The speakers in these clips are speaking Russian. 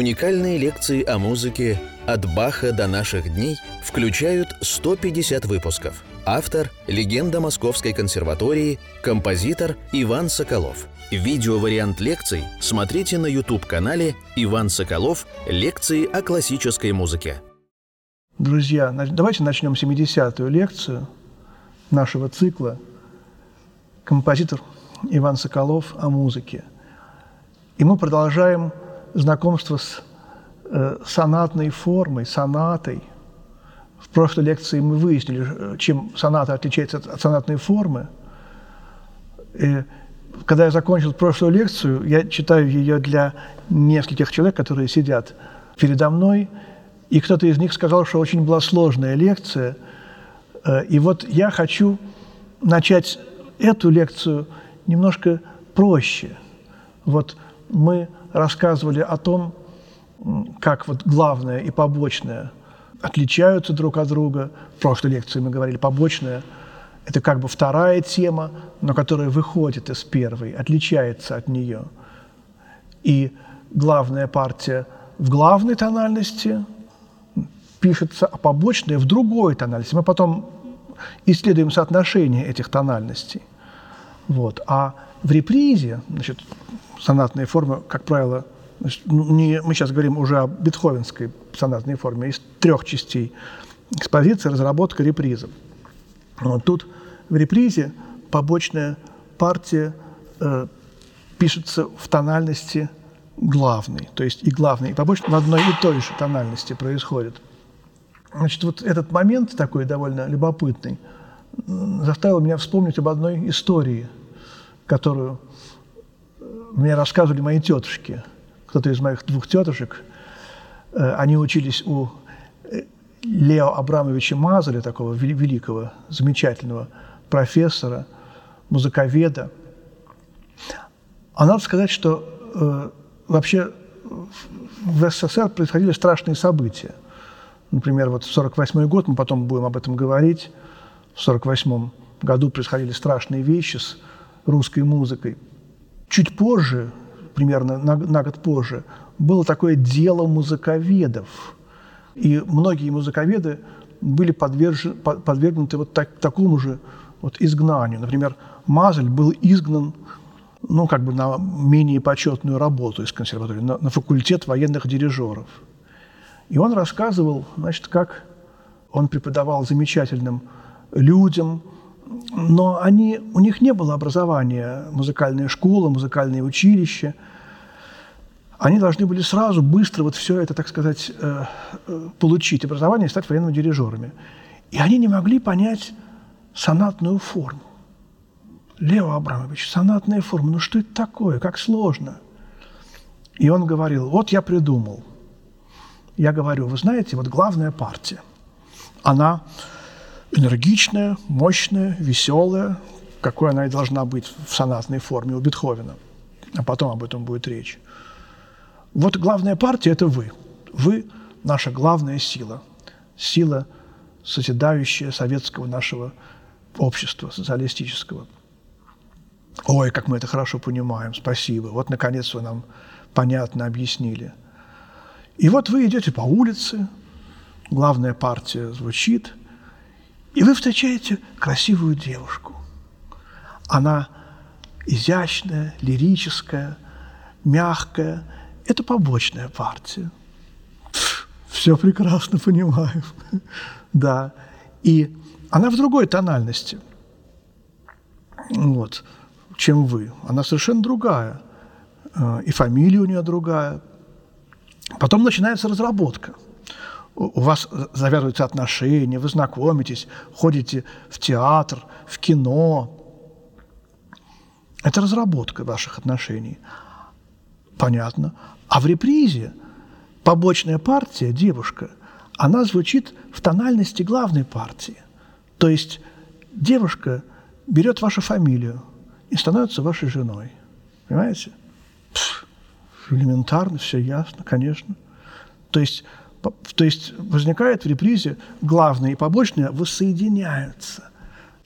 Уникальные лекции о музыке «От Баха до наших дней» включают 150 выпусков. Автор – легенда Московской консерватории, композитор Иван Соколов. Видеовариант лекций смотрите на YouTube-канале «Иван Соколов. Лекции о классической музыке». Друзья, давайте начнем 70-ю лекцию нашего цикла «Композитор Иван Соколов о музыке». И мы продолжаем знакомство с э, сонатной формой, сонатой. В прошлой лекции мы выяснили, чем соната отличается от, от сонатной формы. И когда я закончил прошлую лекцию, я читаю ее для нескольких человек, которые сидят передо мной, и кто-то из них сказал, что очень была сложная лекция. Э, и вот я хочу начать эту лекцию немножко проще. Вот мы рассказывали о том, как вот главное и побочное отличаются друг от друга. В прошлой лекции мы говорили, побочное – это как бы вторая тема, но которая выходит из первой, отличается от нее. И главная партия в главной тональности пишется, а побочная в другой тональности. Мы потом исследуем соотношение этих тональностей. Вот. А в репризе, значит, сонатные формы, как правило, значит, ну, не, мы сейчас говорим уже о бетховенской сонатной форме, из трех частей. Экспозиция, разработка, реприза. Вот тут в репризе побочная партия э, пишется в тональности главной, то есть и главной, и побочной в одной и той же тональности происходит. Значит, вот этот момент такой довольно любопытный заставил меня вспомнить об одной истории, которую мне рассказывали мои тетушки, кто-то из моих двух тетушек, э, они учились у э, Лео Абрамовича Мазаля, такого великого, замечательного профессора, музыковеда. А надо сказать, что э, вообще в СССР происходили страшные события. Например, вот в 1948 год, мы потом будем об этом говорить, в 1948 году происходили страшные вещи с русской музыкой – Чуть позже, примерно на, на год позже, было такое дело музыковедов. И многие музыковеды были подвержены, подвергнуты вот так, такому же вот изгнанию. Например, Мазель был изгнан ну, как бы на менее почетную работу из консерватории, на, на факультет военных дирижеров. И он рассказывал, значит, как он преподавал замечательным людям, но они, у них не было образования, музыкальная школа, музыкальное училище. Они должны были сразу, быстро вот все это, так сказать, э, э, получить образование и стать военными дирижерами. И они не могли понять сонатную форму. Лео Абрамович, сонатная форма, ну что это такое, как сложно. И он говорил, вот я придумал. Я говорю, вы знаете, вот главная партия, она энергичная, мощная, веселая, какой она и должна быть в сонатной форме у Бетховена. А потом об этом будет речь. Вот главная партия – это вы. Вы – наша главная сила. Сила, созидающая советского нашего общества, социалистического. Ой, как мы это хорошо понимаем, спасибо. Вот, наконец, вы нам понятно объяснили. И вот вы идете по улице, главная партия звучит – и вы встречаете красивую девушку. Она изящная, лирическая, мягкая. Это побочная партия. Все прекрасно понимаю. да. И она в другой тональности, вот, чем вы. Она совершенно другая. Э, и фамилия у нее другая. Потом начинается разработка – у вас завязываются отношения, вы знакомитесь, ходите в театр, в кино. Это разработка ваших отношений. Понятно. А в репризе побочная партия, девушка, она звучит в тональности главной партии. То есть девушка берет вашу фамилию и становится вашей женой. Понимаете? Пфф, элементарно, все ясно, конечно. То есть то есть возникает в репризе главное и побочное воссоединяются.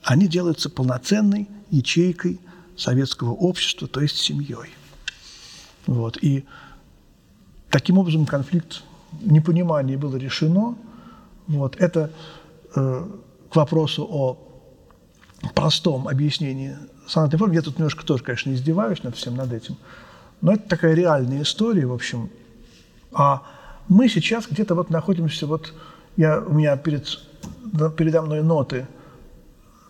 Они делаются полноценной ячейкой советского общества, то есть семьей. Вот. И таким образом конфликт непонимания было решено. Вот. Это э, к вопросу о простом объяснении сонатной формы. Я тут немножко тоже, конечно, издеваюсь над всем над этим. Но это такая реальная история, в общем. А мы сейчас где-то вот находимся, вот я, у меня перед, передо мной ноты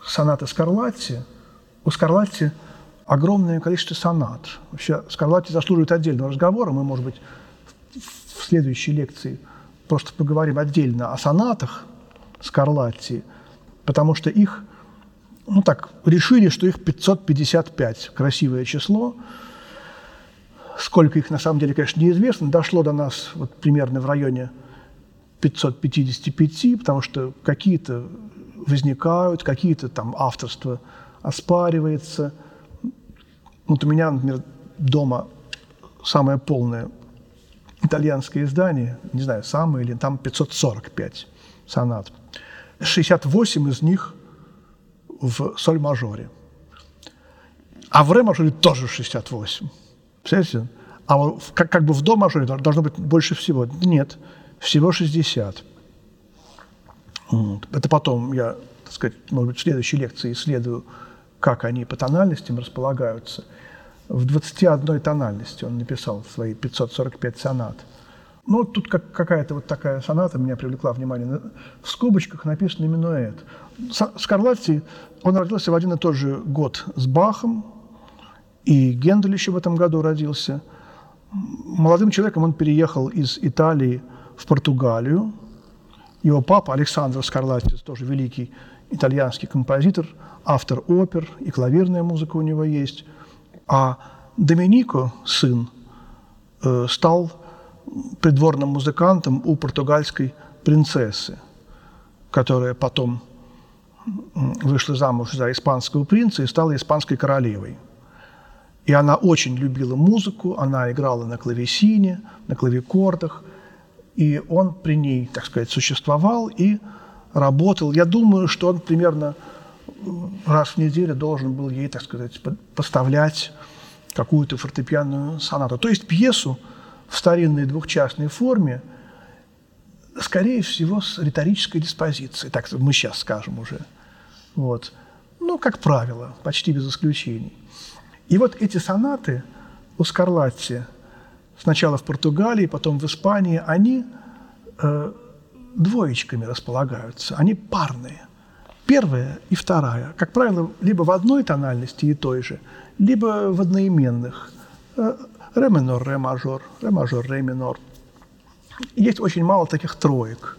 сонаты Скарлатти. У Скарлатти огромное количество сонат. Вообще Скарлатти заслуживает отдельного разговора. Мы, может быть, в следующей лекции просто поговорим отдельно о сонатах Скарлатти, потому что их, ну так, решили, что их 555, красивое число. Сколько их на самом деле, конечно, неизвестно. Дошло до нас вот примерно в районе 555, потому что какие-то возникают, какие-то там авторства оспаривается. Вот у меня, например, дома самое полное итальянское издание, не знаю, самое или там 545 сонат. 68 из них в соль-мажоре. А в ре-мажоре тоже 68. Представляете? А вот как, как бы в до-мажоре должно быть больше всего. Нет, всего 60. Это потом я, так сказать, может быть, в следующей лекции исследую, как они по тональностям располагаются. В 21 тональности он написал свои 545 сонат. Ну, тут как, какая-то вот такая соната меня привлекла внимание. В скобочках написано «минуэт». Скарлатти, он родился в один и тот же год с Бахом, и Гендель еще в этом году родился. Молодым человеком он переехал из Италии в Португалию. Его папа Александр Скарлатти, тоже великий итальянский композитор, автор опер, и клавирная музыка у него есть. А Доминико, сын, э, стал придворным музыкантом у португальской принцессы, которая потом вышла замуж за испанского принца и стала испанской королевой. И она очень любила музыку, она играла на клавесине, на клавикордах, и он при ней, так сказать, существовал и работал. Я думаю, что он примерно раз в неделю должен был ей, так сказать, поставлять какую-то фортепианную сонату. То есть пьесу в старинной двухчастной форме, скорее всего, с риторической диспозицией, так мы сейчас скажем уже. Вот. Ну, как правило, почти без исключений. И вот эти сонаты у Скарлатти, сначала в Португалии, потом в Испании, они э, двоечками располагаются, они парные. Первая и вторая, как правило, либо в одной тональности и той же, либо в одноименных. Э, ре минор, ре мажор, ре мажор, ре минор. Есть очень мало таких троек.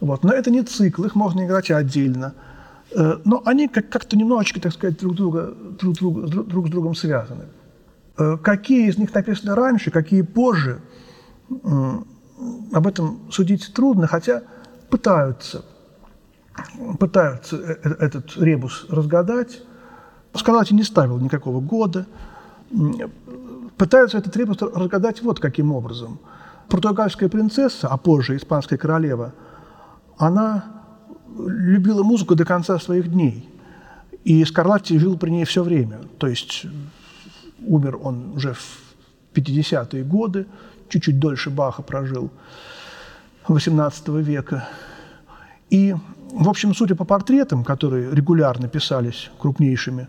Вот. Но это не цикл, их можно играть отдельно – Э, но они как-то немножечко, так сказать, друг, друга, друг, друг, друг с другом связаны. Э, какие из них написаны раньше, какие позже, об этом судить трудно, хотя пытаются, пытаются э, этот ребус разгадать. Скалати не ставил никакого года. Пытаются этот ребус разгадать вот каким образом. Португальская принцесса, а позже испанская королева, она любила музыку до конца своих дней. И Скарлатти жил при ней все время. То есть умер он уже в 50-е годы, чуть-чуть дольше Баха прожил, 18 века. И, в общем, судя по портретам, которые регулярно писались крупнейшими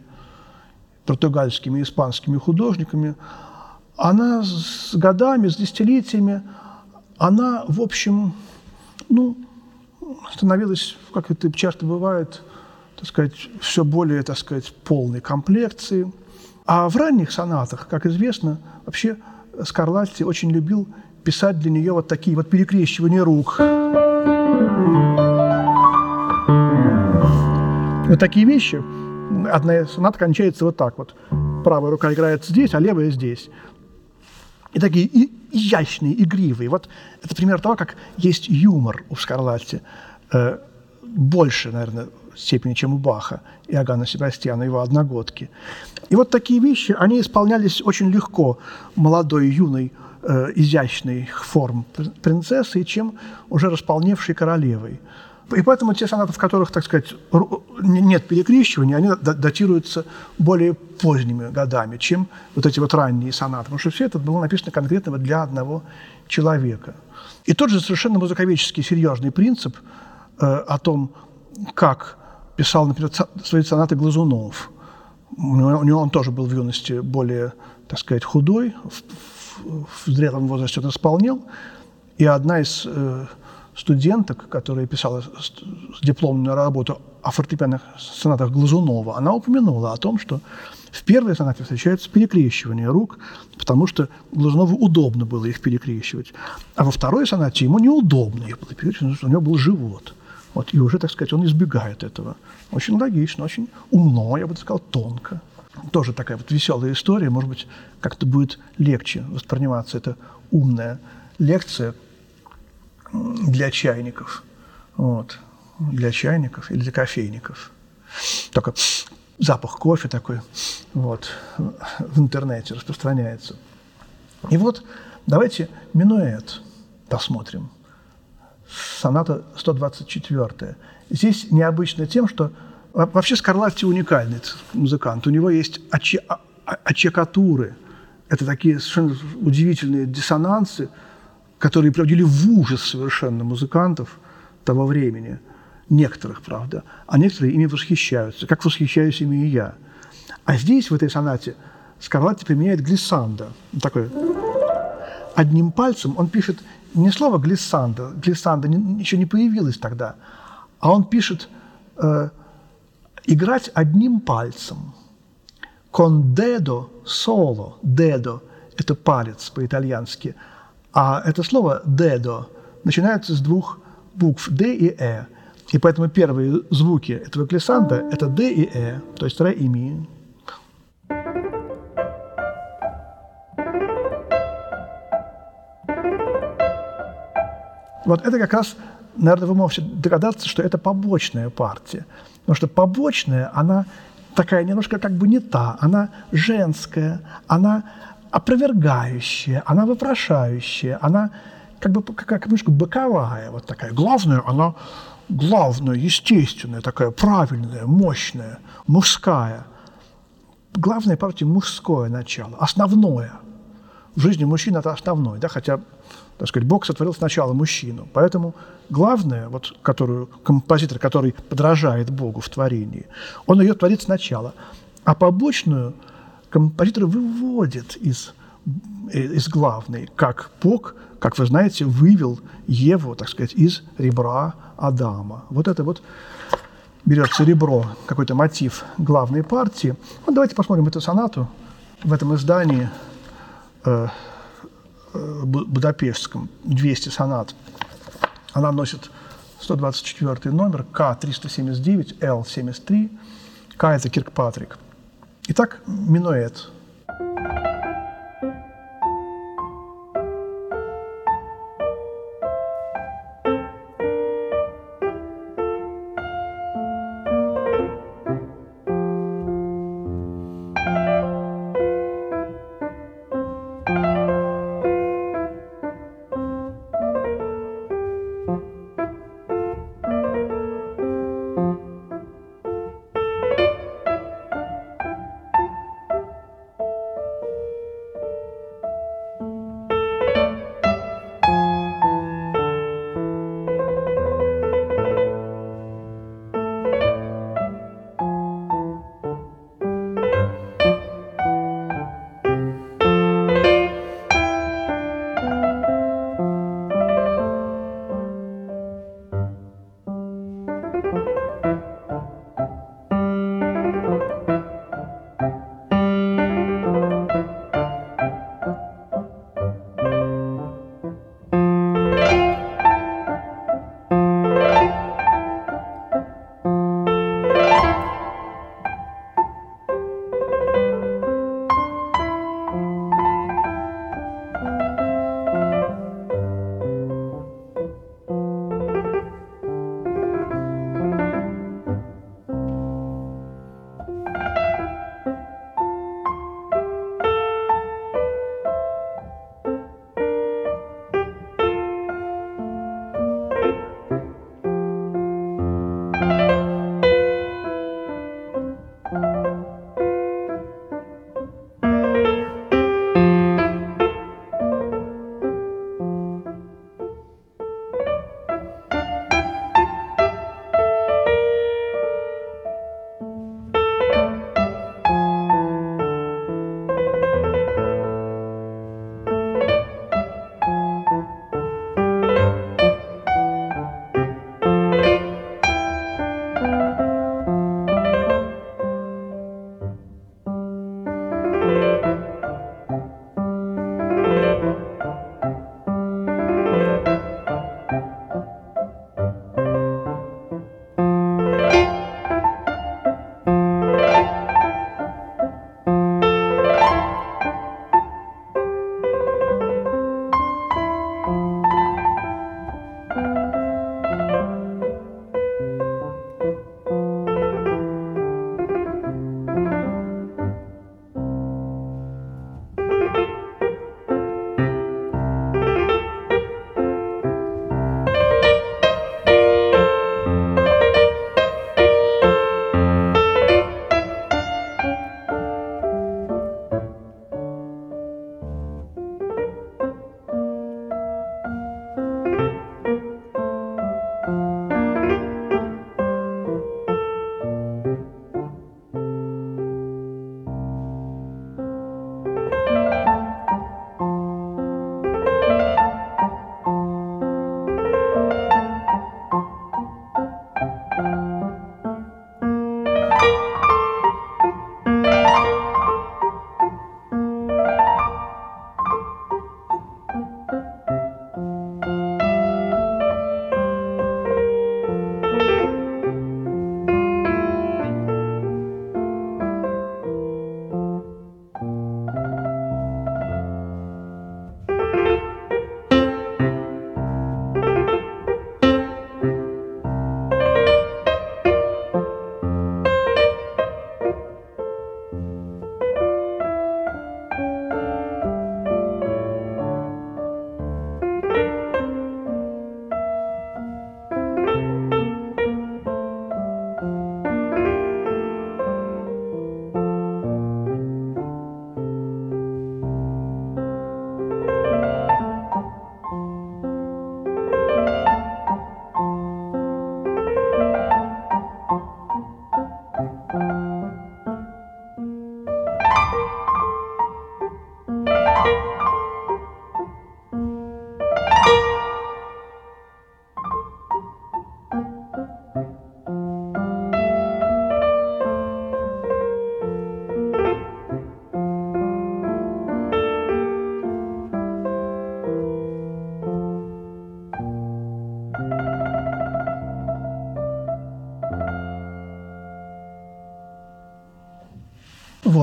португальскими и испанскими художниками, она с годами, с десятилетиями, она, в общем, ну, становилась, как это часто бывает, так сказать, все более, так сказать, полной комплекции. А в ранних сонатах, как известно, вообще Скарлатти очень любил писать для нее вот такие вот перекрещивания рук. Вот такие вещи. Одна соната кончается вот так вот. Правая рука играет здесь, а левая здесь. И такие изящные, игривые. Вот это пример того, как есть юмор у Скарлатти. Э, больше, наверное, степени, чем у Баха и Агана Себастьяна, его одногодки. И вот такие вещи, они исполнялись очень легко молодой, юной, э, изящной форм принцессы, чем уже располневшей королевой. И поэтому те сонаты, в которых, так сказать, нет перекрещивания, они датируются более поздними годами, чем вот эти вот ранние сонаты. Потому что все это было написано конкретно для одного человека. И тот же совершенно музыковедческий серьезный принцип э, о том, как писал, например, свои сонаты Глазунов. У него он тоже был в юности более, так сказать, худой, в, в, в зрелом возрасте он исполнил. И одна из э, студенток, которая писала дипломную работу о фортепианных сонатах Глазунова, она упомянула о том, что в первой сонате встречается перекрещивание рук, потому что Глазунову удобно было их перекрещивать. А во второй сонате ему неудобно их было перекрещивать, потому что у него был живот. Вот, и уже, так сказать, он избегает этого. Очень логично, очень умно, я бы сказал, тонко. Тоже такая вот веселая история, может быть, как-то будет легче восприниматься эта умная лекция, для чайников. Вот. Для чайников или для кофейников. Только запах кофе такой вот, в интернете распространяется. И вот давайте минуэт посмотрим. Соната 124. Здесь необычно тем, что вообще Скарлатти уникальный музыкант. У него есть очекатуры. Это такие совершенно удивительные диссонансы – которые приводили в ужас совершенно музыкантов того времени. Некоторых, правда. А некоторые ими восхищаются, как восхищаюсь ими и я. А здесь, в этой сонате, Скарлатти применяет глиссандо. Такой. Одним пальцем он пишет не слово глиссандо, глиссандо еще не появилось тогда, а он пишет э, играть одним пальцем. Con dedo solo, dedo – это палец по-итальянски – а это слово «дедо» начинается с двух букв «д» и «э». И поэтому первые звуки этого глиссанда – это «д» и «э», то есть «ре» и «ми». Вот это как раз, наверное, вы можете догадаться, что это побочная партия. Потому что побочная, она такая немножко как бы не та, она женская, она опровергающая, она вопрошающая, она как бы как немножко боковая, вот такая. Главная, она главная, естественная, такая правильная, мощная, мужская. Главная партия – мужское начало, основное. В жизни мужчина – это основное, да, хотя, так сказать, Бог сотворил сначала мужчину. Поэтому главное, вот, которую, композитор, который подражает Богу в творении, он ее творит сначала. А побочную – композитор выводит из, из главной, как Бог, как вы знаете, вывел Еву, так сказать, из ребра Адама. Вот это вот берется ребро, какой-то мотив главной партии. Вот давайте посмотрим эту сонату в этом издании э, э, Будапештском, 200 сонат. Она носит 124 номер, К-379, Л-73, К – это Киркпатрик – Итак, минуэт –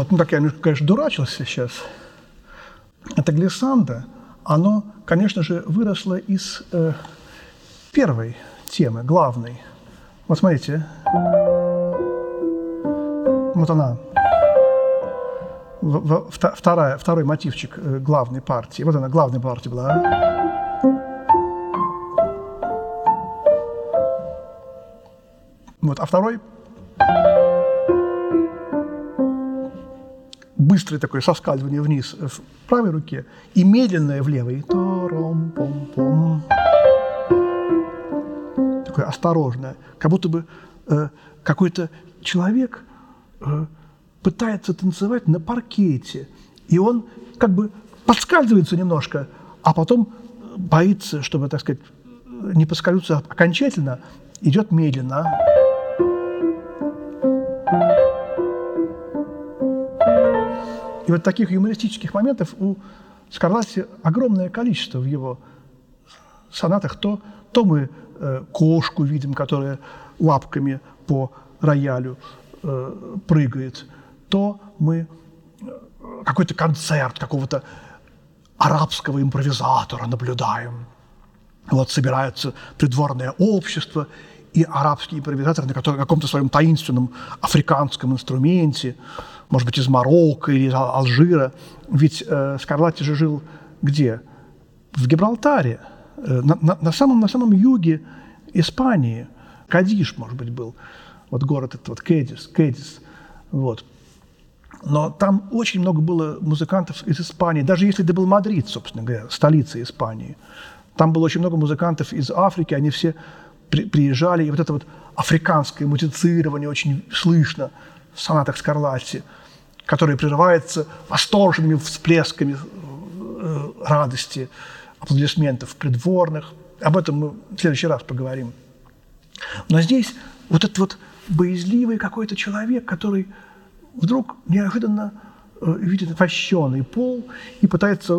Вот, ну так я, конечно, дурачился сейчас. Это глиссанда, оно, конечно же, выросло из э, первой темы, главной. Вот смотрите. Вот она. Вторая, второй мотивчик э, главной партии. Вот она, главная партия была. Вот, а второй быстрое такое соскальзывание вниз в правой руке и медленное в левой. Такое осторожное. Как будто бы э, какой-то человек э, пытается танцевать на паркете, и он как бы подскальзывается немножко, а потом боится, чтобы, так сказать, не поскользнуться окончательно, идет медленно. И вот таких юмористических моментов у Скарлатти огромное количество в его сонатах. То, то мы э, кошку видим, которая лапками по роялю э, прыгает, то мы э, какой-то концерт какого-то арабского импровизатора наблюдаем. Вот собирается придворное общество, и арабский импровизатор на каком-то своем таинственном африканском инструменте – может быть, из Марокко или из Алжира. Ведь э, Скарлатти же жил где? В Гибралтаре, э, на, на, на, самом, на самом юге Испании. Кадиш, может быть, был. Вот город этот вот Кедис, Кедис. Вот. Но там очень много было музыкантов из Испании, даже если это был Мадрид, собственно говоря, столица Испании. Там было очень много музыкантов из Африки, они все при, приезжали, и вот это вот африканское музицирование очень слышно в сонатах Скарлатти – который прерывается восторженными всплесками э, радости, аплодисментов придворных. Об этом мы в следующий раз поговорим. Но здесь вот этот вот боязливый какой-то человек, который вдруг неожиданно э, видит вощеный пол и пытается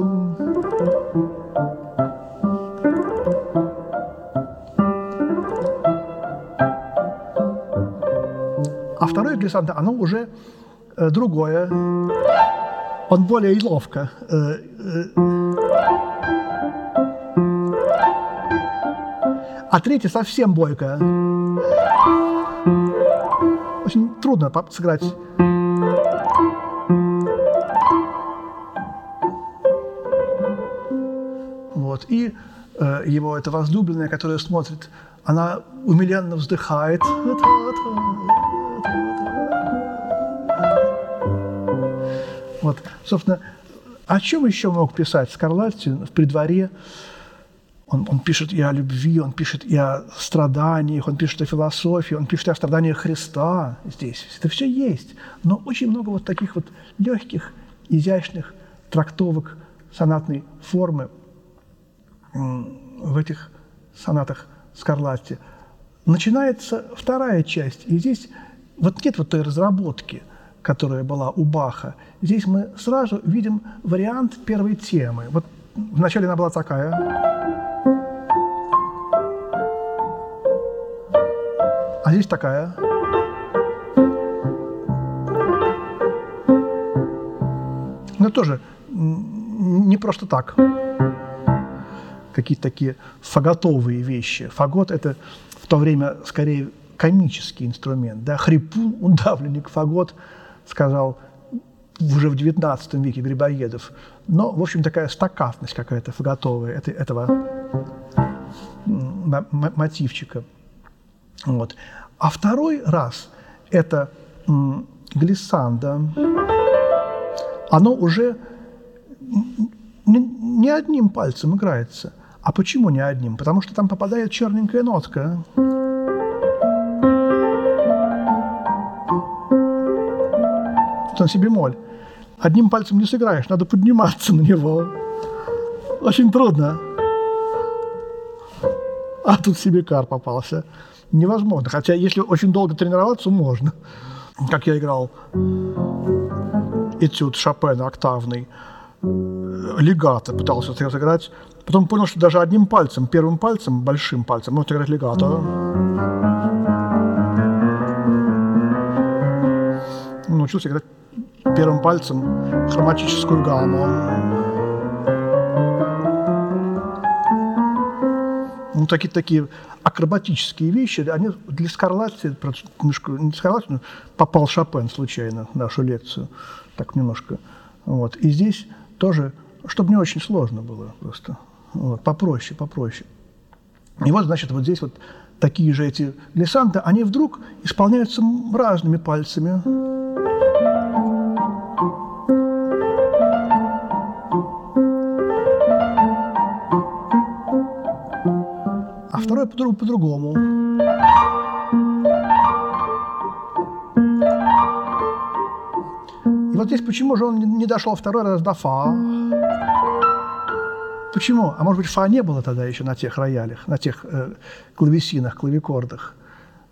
второе глиссанда, оно уже Э, другое. Он более ловко. Э, э. А третье совсем бойкое. Очень трудно сыграть. Вот. И э, его эта возлюбленная, которая смотрит, она умиленно вздыхает. Вот, собственно, о чем еще мог писать Скарлатти в придворе? Он, он пишет и о любви, он пишет и о страданиях, он пишет о философии, он пишет и о страданиях Христа здесь. Это все есть. Но очень много вот таких вот легких, изящных трактовок сонатной формы в этих сонатах Скарлатти. Начинается вторая часть, и здесь вот нет вот той разработки – которая была у Баха, здесь мы сразу видим вариант первой темы. Вот вначале она была такая. А здесь такая. Но тоже не просто так. Какие-то такие фаготовые вещи. Фагот – это в то время скорее комический инструмент. Да? Хрипун, удавленник, фагот – сказал уже в XIX веке Грибоедов. Но, в общем, такая стакатность какая-то готовая это, этого мотивчика. Вот. А второй раз это глиссанда. Оно уже не одним пальцем играется. А почему не одним? Потому что там попадает черненькая нотка. Тон си бемоль. Одним пальцем не сыграешь, надо подниматься на него. Очень трудно. А тут себе кар попался. Невозможно. Хотя, если очень долго тренироваться, можно. Как я играл этюд Шопена октавный, легато пытался сыграть. Потом понял, что даже одним пальцем, первым пальцем, большим пальцем, можно играть легато. Научился играть первым пальцем хроматическую гамму. Ну, такие, такие акробатические вещи, они для Скарлатти, не Скарлатти, но попал Шопен случайно в нашу лекцию, так немножко. Вот. И здесь тоже, чтобы не очень сложно было просто, вот, попроще, попроще. И вот, значит, вот здесь вот такие же эти глиссанты, они вдруг исполняются разными пальцами. Второй по-другому. И вот здесь почему же он не дошел второй раз до фа? Почему? А может быть, фа не было тогда еще на тех роялях, на тех э, клавесинах, клавикордах.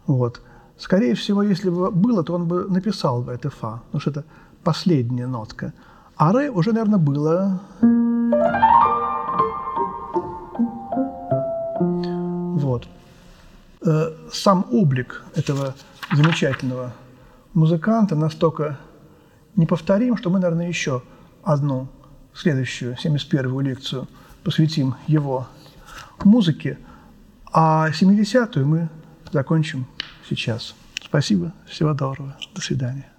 Вот. Скорее всего, если бы было, то он бы написал бы это фа, потому что это последняя нотка. А ре уже, наверное, было. Э, сам облик этого замечательного музыканта настолько неповторим, что мы, наверное, еще одну следующую, 71-ю лекцию – посвятим его музыке, а 70-ю мы закончим сейчас. Спасибо, всего доброго, до свидания.